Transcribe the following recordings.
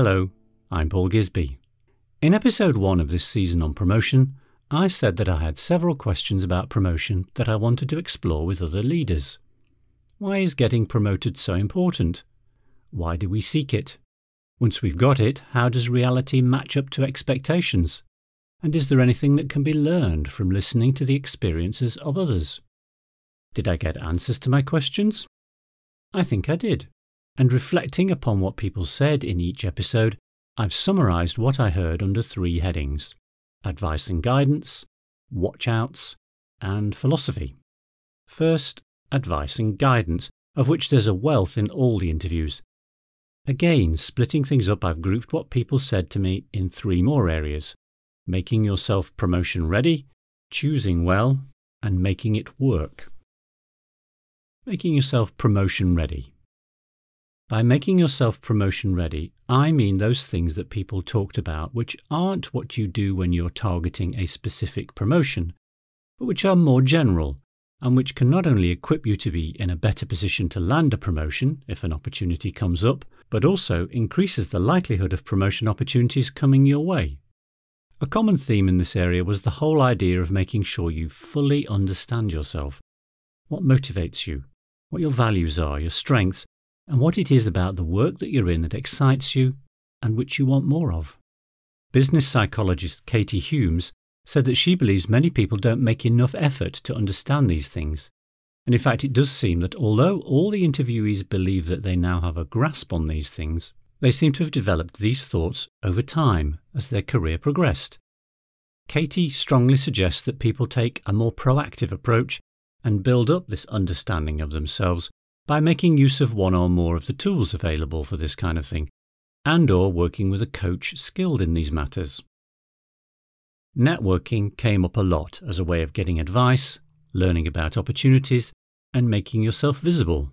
Hello, I'm Paul Gisby. In episode 1 of this season on promotion, I said that I had several questions about promotion that I wanted to explore with other leaders. Why is getting promoted so important? Why do we seek it? Once we've got it, how does reality match up to expectations? And is there anything that can be learned from listening to the experiences of others? Did I get answers to my questions? I think I did and reflecting upon what people said in each episode, I've summarised what I heard under three headings advice and guidance, watchouts, and philosophy. First, advice and guidance, of which there's a wealth in all the interviews. Again, splitting things up, I've grouped what people said to me in three more areas making yourself promotion ready, choosing well, and making it work. Making yourself promotion ready. By making yourself promotion ready, I mean those things that people talked about which aren't what you do when you're targeting a specific promotion, but which are more general and which can not only equip you to be in a better position to land a promotion if an opportunity comes up, but also increases the likelihood of promotion opportunities coming your way. A common theme in this area was the whole idea of making sure you fully understand yourself. What motivates you, what your values are, your strengths, and what it is about the work that you're in that excites you and which you want more of. Business psychologist Katie Humes said that she believes many people don't make enough effort to understand these things. And in fact, it does seem that although all the interviewees believe that they now have a grasp on these things, they seem to have developed these thoughts over time as their career progressed. Katie strongly suggests that people take a more proactive approach and build up this understanding of themselves by making use of one or more of the tools available for this kind of thing, and or working with a coach skilled in these matters. Networking came up a lot as a way of getting advice, learning about opportunities, and making yourself visible.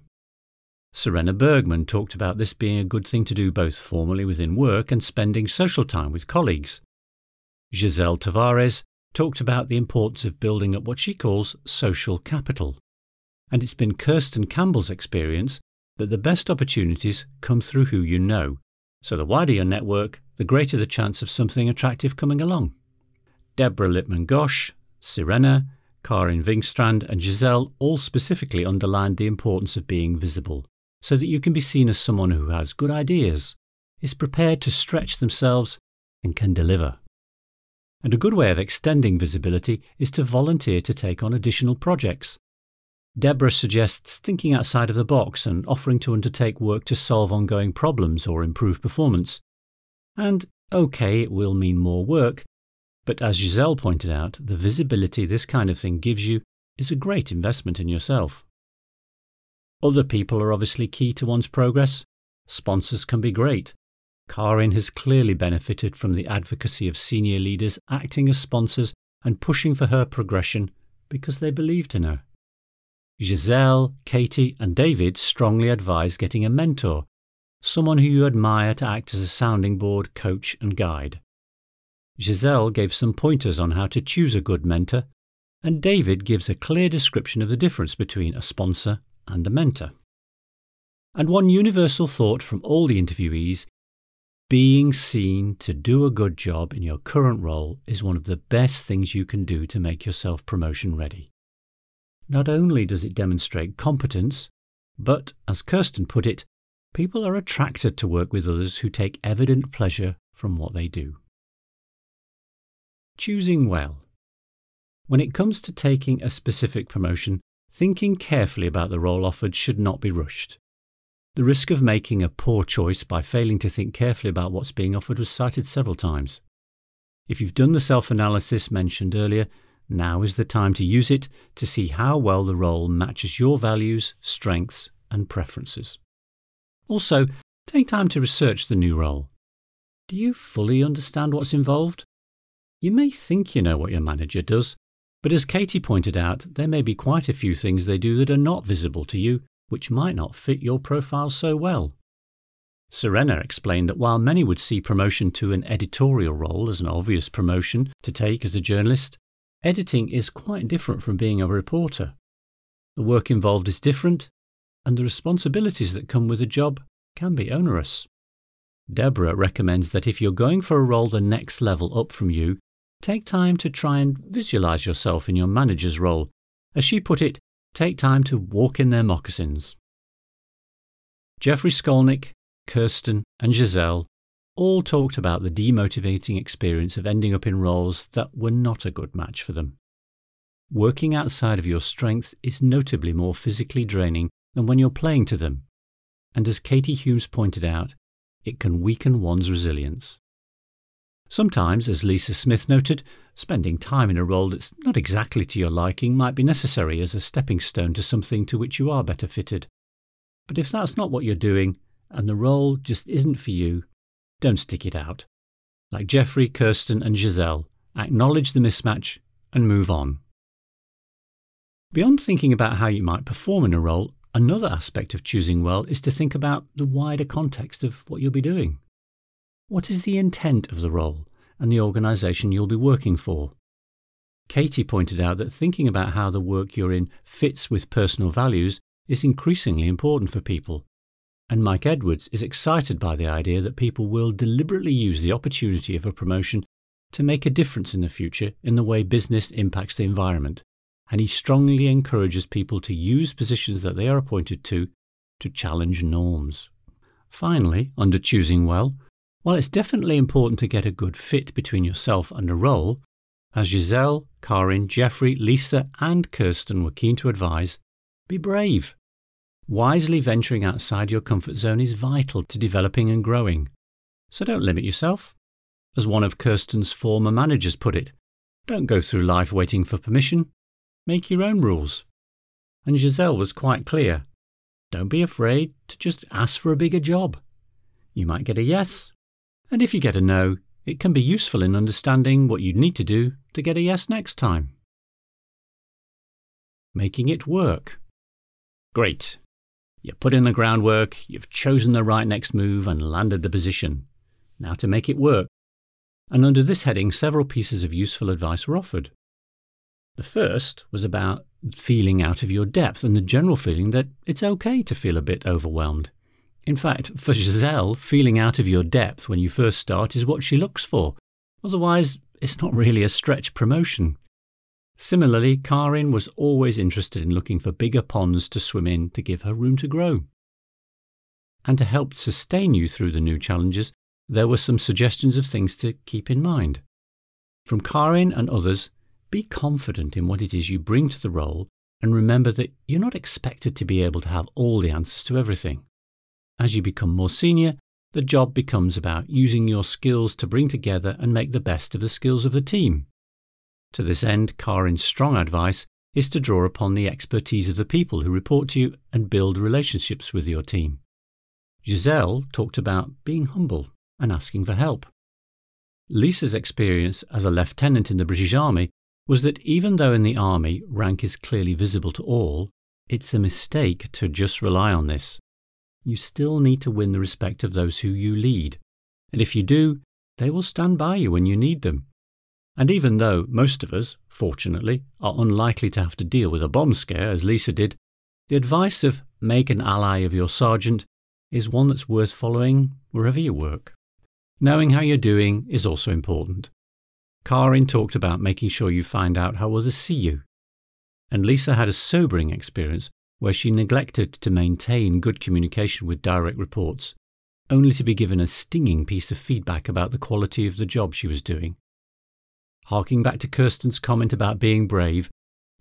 Serena Bergman talked about this being a good thing to do both formally within work and spending social time with colleagues. Giselle Tavares talked about the importance of building up what she calls social capital, and it's been Kirsten Campbell's experience that the best opportunities come through who you know. So the wider your network, the greater the chance of something attractive coming along. Deborah Lippman Gosh, Serena, Karin Wingstrand, and Giselle all specifically underlined the importance of being visible, so that you can be seen as someone who has good ideas, is prepared to stretch themselves, and can deliver. And a good way of extending visibility is to volunteer to take on additional projects Deborah suggests thinking outside of the box and offering to undertake work to solve ongoing problems or improve performance. And, okay, it will mean more work, but as Giselle pointed out, the visibility this kind of thing gives you is a great investment in yourself. Other people are obviously key to one's progress. Sponsors can be great. Karin has clearly benefited from the advocacy of senior leaders acting as sponsors and pushing for her progression because they believed in her. Giselle, Katie, and David strongly advise getting a mentor, someone who you admire to act as a sounding board, coach, and guide. Giselle gave some pointers on how to choose a good mentor, and David gives a clear description of the difference between a sponsor and a mentor. And one universal thought from all the interviewees being seen to do a good job in your current role is one of the best things you can do to make yourself promotion ready. Not only does it demonstrate competence, but, as Kirsten put it, people are attracted to work with others who take evident pleasure from what they do. Choosing well. When it comes to taking a specific promotion, thinking carefully about the role offered should not be rushed. The risk of making a poor choice by failing to think carefully about what's being offered was cited several times. If you've done the self analysis mentioned earlier, now is the time to use it to see how well the role matches your values, strengths, and preferences. Also, take time to research the new role. Do you fully understand what's involved? You may think you know what your manager does, but as Katie pointed out, there may be quite a few things they do that are not visible to you, which might not fit your profile so well. Serena explained that while many would see promotion to an editorial role as an obvious promotion to take as a journalist, Editing is quite different from being a reporter. The work involved is different, and the responsibilities that come with the job can be onerous. Deborah recommends that if you're going for a role the next level up from you, take time to try and visualize yourself in your manager's role. As she put it, take time to walk in their moccasins. Jeffrey Skolnick, Kirsten, and Giselle all talked about the demotivating experience of ending up in roles that were not a good match for them. Working outside of your strengths is notably more physically draining than when you're playing to them. And as Katie Humes pointed out, it can weaken one's resilience. Sometimes, as Lisa Smith noted, spending time in a role that's not exactly to your liking might be necessary as a stepping stone to something to which you are better fitted. But if that's not what you're doing, and the role just isn't for you, don't stick it out. Like Jeffrey, Kirsten, and Giselle, acknowledge the mismatch and move on. Beyond thinking about how you might perform in a role, another aspect of choosing well is to think about the wider context of what you'll be doing. What is the intent of the role and the organisation you'll be working for? Katie pointed out that thinking about how the work you're in fits with personal values is increasingly important for people. And Mike Edwards is excited by the idea that people will deliberately use the opportunity of a promotion to make a difference in the future in the way business impacts the environment. And he strongly encourages people to use positions that they are appointed to to challenge norms. Finally, under choosing well, while it's definitely important to get a good fit between yourself and a role, as Giselle, Karin, Jeffrey, Lisa, and Kirsten were keen to advise, be brave. Wisely venturing outside your comfort zone is vital to developing and growing. So don't limit yourself. As one of Kirsten's former managers put it, don't go through life waiting for permission. Make your own rules. And Giselle was quite clear. Don't be afraid to just ask for a bigger job. You might get a yes, and if you get a no, it can be useful in understanding what you'd need to do to get a yes next time. Making it work. Great. You put in the groundwork, you've chosen the right next move and landed the position. Now to make it work. And under this heading, several pieces of useful advice were offered. The first was about feeling out of your depth and the general feeling that it's okay to feel a bit overwhelmed. In fact, for Giselle, feeling out of your depth when you first start is what she looks for. Otherwise, it's not really a stretch promotion. Similarly, Karin was always interested in looking for bigger ponds to swim in to give her room to grow. And to help sustain you through the new challenges, there were some suggestions of things to keep in mind. From Karin and others, be confident in what it is you bring to the role and remember that you're not expected to be able to have all the answers to everything. As you become more senior, the job becomes about using your skills to bring together and make the best of the skills of the team. To this end, Karin's strong advice is to draw upon the expertise of the people who report to you and build relationships with your team. Giselle talked about being humble and asking for help. Lisa's experience as a lieutenant in the British Army was that even though in the Army rank is clearly visible to all, it's a mistake to just rely on this you still need to win the respect of those who you lead. And if you do, they will stand by you when you need them. And even though most of us, fortunately, are unlikely to have to deal with a bomb scare as Lisa did, the advice of make an ally of your sergeant is one that's worth following wherever you work. Knowing how you're doing is also important. Karin talked about making sure you find out how others see you. And Lisa had a sobering experience where she neglected to maintain good communication with direct reports, only to be given a stinging piece of feedback about the quality of the job she was doing. Harking back to Kirsten's comment about being brave,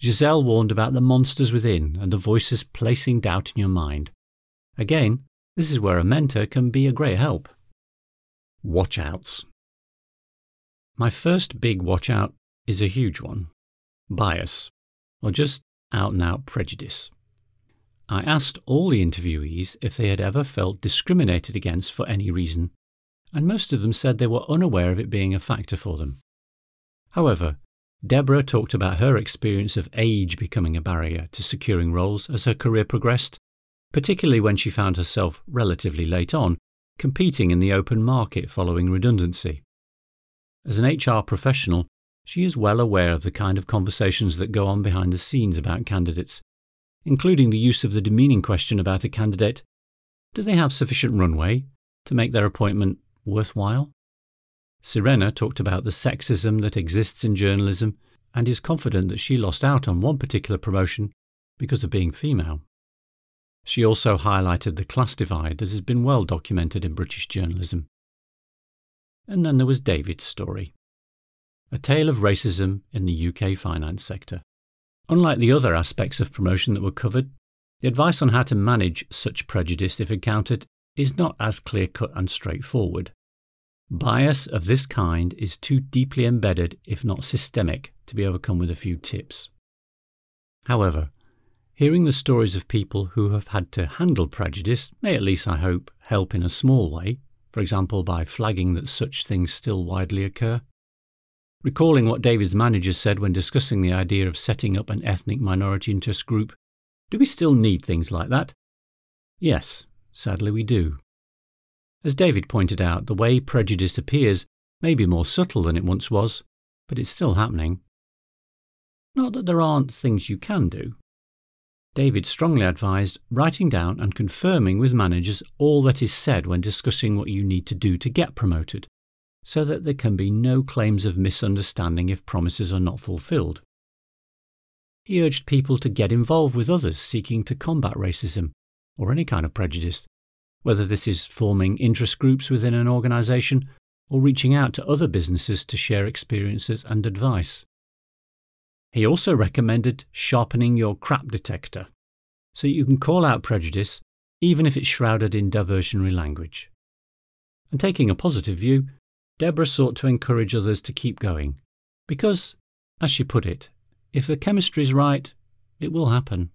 Giselle warned about the monsters within and the voices placing doubt in your mind. Again, this is where a mentor can be a great help. Watch outs. My first big watch out is a huge one bias, or just out and out prejudice. I asked all the interviewees if they had ever felt discriminated against for any reason, and most of them said they were unaware of it being a factor for them. However, Deborah talked about her experience of age becoming a barrier to securing roles as her career progressed, particularly when she found herself relatively late on competing in the open market following redundancy. As an HR professional, she is well aware of the kind of conversations that go on behind the scenes about candidates including the use of the demeaning question about a candidate do they have sufficient runway? to make their appointment worthwhile? Serena talked about the sexism that exists in journalism and is confident that she lost out on one particular promotion because of being female. She also highlighted the class divide that has been well documented in British journalism. And then there was David's story a tale of racism in the UK finance sector. Unlike the other aspects of promotion that were covered, the advice on how to manage such prejudice if encountered is not as clear cut and straightforward. Bias of this kind is too deeply embedded, if not systemic, to be overcome with a few tips. However, hearing the stories of people who have had to handle prejudice may at least, I hope, help in a small way, for example, by flagging that such things still widely occur. Recalling what David's manager said when discussing the idea of setting up an ethnic minority interest group, do we still need things like that? Yes, sadly we do. As David pointed out, the way prejudice appears may be more subtle than it once was, but it's still happening. Not that there aren't things you can do. David strongly advised writing down and confirming with managers all that is said when discussing what you need to do to get promoted, so that there can be no claims of misunderstanding if promises are not fulfilled. He urged people to get involved with others seeking to combat racism or any kind of prejudice, whether this is forming interest groups within an organisation or reaching out to other businesses to share experiences and advice. He also recommended sharpening your crap detector so you can call out prejudice even if it's shrouded in diversionary language. And taking a positive view, Deborah sought to encourage others to keep going because, as she put it, if the chemistry is right, it will happen.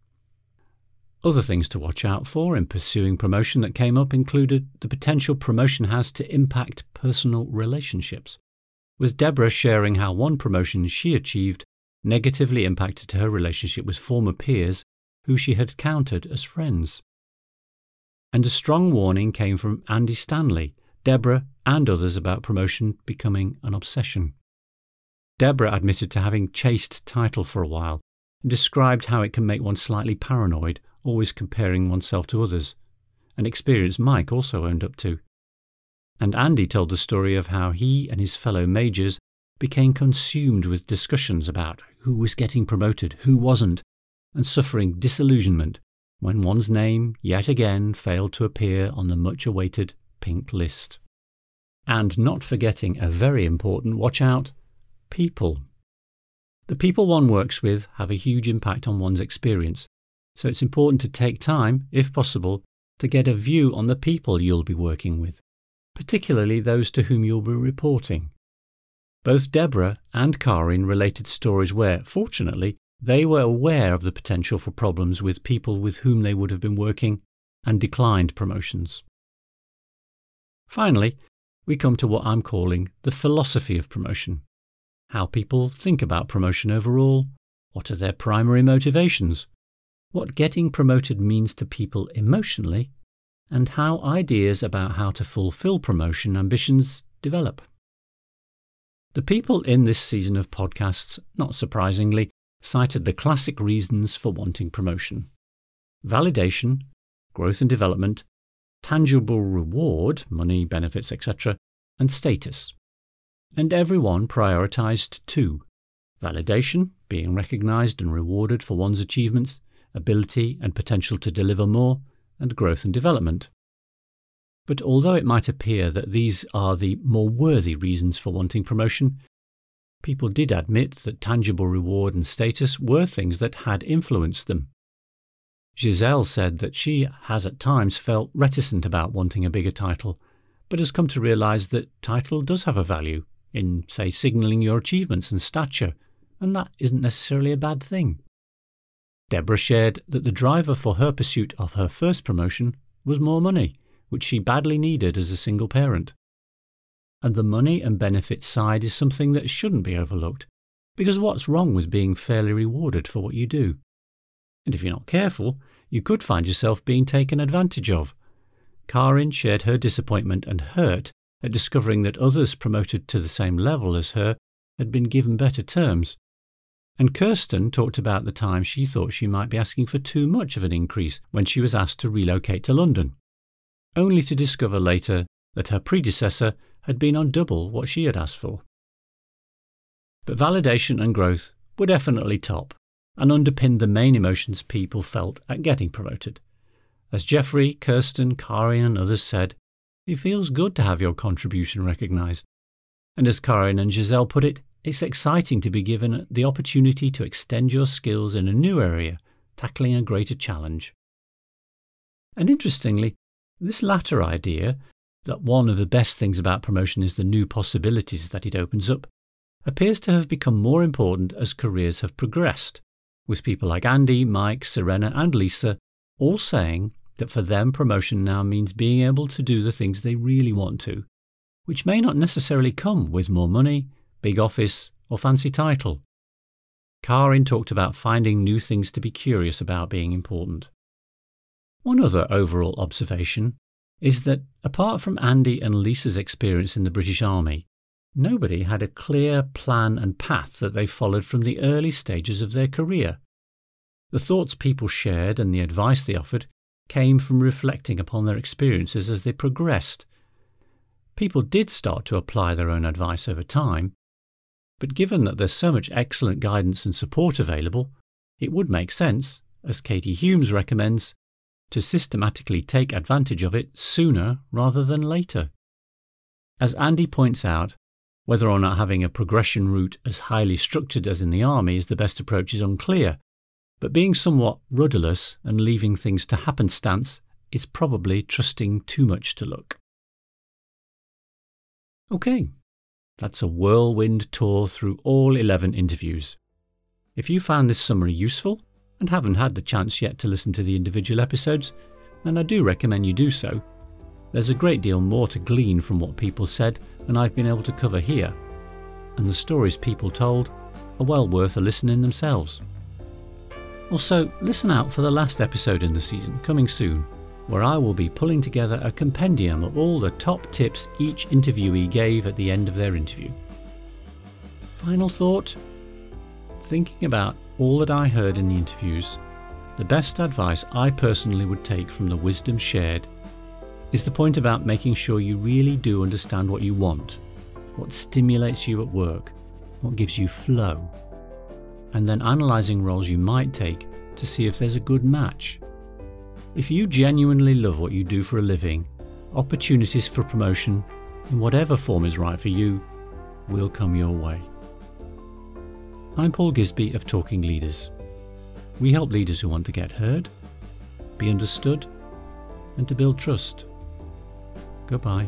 Other things to watch out for in pursuing promotion that came up included the potential promotion has to impact personal relationships, with Deborah sharing how one promotion she achieved negatively impacted her relationship with former peers who she had counted as friends. And a strong warning came from Andy Stanley, Deborah, and others about promotion becoming an obsession. Deborah admitted to having chased title for a while and described how it can make one slightly paranoid always comparing oneself to others, an experience Mike also owned up to. And Andy told the story of how he and his fellow majors became consumed with discussions about who was getting promoted, who wasn't, and suffering disillusionment when one's name yet again failed to appear on the much awaited pink list. And not forgetting a very important watch out people. The people one works with have a huge impact on one's experience, so it's important to take time, if possible, to get a view on the people you'll be working with, particularly those to whom you'll be reporting. Both Deborah and Karin related stories where, fortunately, they were aware of the potential for problems with people with whom they would have been working and declined promotions. Finally, we come to what I'm calling the philosophy of promotion how people think about promotion overall, what are their primary motivations, what getting promoted means to people emotionally, and how ideas about how to fulfill promotion ambitions develop. The people in this season of podcasts, not surprisingly, cited the classic reasons for wanting promotion validation, growth and development, tangible reward, money, benefits, etc., and status. And everyone prioritized two validation, being recognized and rewarded for one's achievements, ability and potential to deliver more, and growth and development. But although it might appear that these are the more worthy reasons for wanting promotion, people did admit that tangible reward and status were things that had influenced them. Giselle said that she has at times felt reticent about wanting a bigger title, but has come to realize that title does have a value in, say, signalling your achievements and stature, and that isn't necessarily a bad thing. Deborah shared that the driver for her pursuit of her first promotion was more money, which she badly needed as a single parent. And the money and benefits side is something that shouldn't be overlooked, because what's wrong with being fairly rewarded for what you do? And if you're not careful, you could find yourself being taken advantage of. Karin shared her disappointment and hurt at discovering that others promoted to the same level as her had been given better terms, and Kirsten talked about the time she thought she might be asking for too much of an increase when she was asked to relocate to London, only to discover later that her predecessor had been on double what she had asked for. But validation and growth were definitely top and underpinned the main emotions people felt at getting promoted. As Jeffrey, Kirsten, Karin, and others said, it feels good to have your contribution recognised. And as Karin and Giselle put it, it's exciting to be given the opportunity to extend your skills in a new area, tackling a greater challenge. And interestingly, this latter idea, that one of the best things about promotion is the new possibilities that it opens up, appears to have become more important as careers have progressed, with people like Andy, Mike, Serena, and Lisa all saying that for them promotion now means being able to do the things they really want to, which may not necessarily come with more money, big office, or fancy title. Karin talked about finding new things to be curious about being important. One other overall observation is that apart from Andy and Lisa's experience in the British Army, nobody had a clear plan and path that they followed from the early stages of their career. The thoughts people shared and the advice they offered came from reflecting upon their experiences as they progressed. People did start to apply their own advice over time, but given that there's so much excellent guidance and support available, it would make sense, as Katie Humes recommends, to systematically take advantage of it sooner rather than later. As Andy points out, whether or not having a progression route as highly structured as in the army is the best approach is unclear, but being somewhat rudderless and leaving things to happenstance is probably trusting too much to luck. Okay, that's a whirlwind tour through all 11 interviews. If you found this summary useful, and haven't had the chance yet to listen to the individual episodes, then I do recommend you do so. There's a great deal more to glean from what people said than I've been able to cover here, and the stories people told are well worth a listen in themselves. Also, listen out for the last episode in the season, coming soon, where I will be pulling together a compendium of all the top tips each interviewee gave at the end of their interview. Final thought? Thinking about all that I heard in the interviews, the best advice I personally would take from the wisdom shared is the point about making sure you really do understand what you want, what stimulates you at work, what gives you flow, and then analysing roles you might take to see if there's a good match. If you genuinely love what you do for a living, opportunities for promotion, in whatever form is right for you, will come your way. I'm Paul Gisby of Talking Leaders. We help leaders who want to get heard, be understood, and to build trust. Goodbye.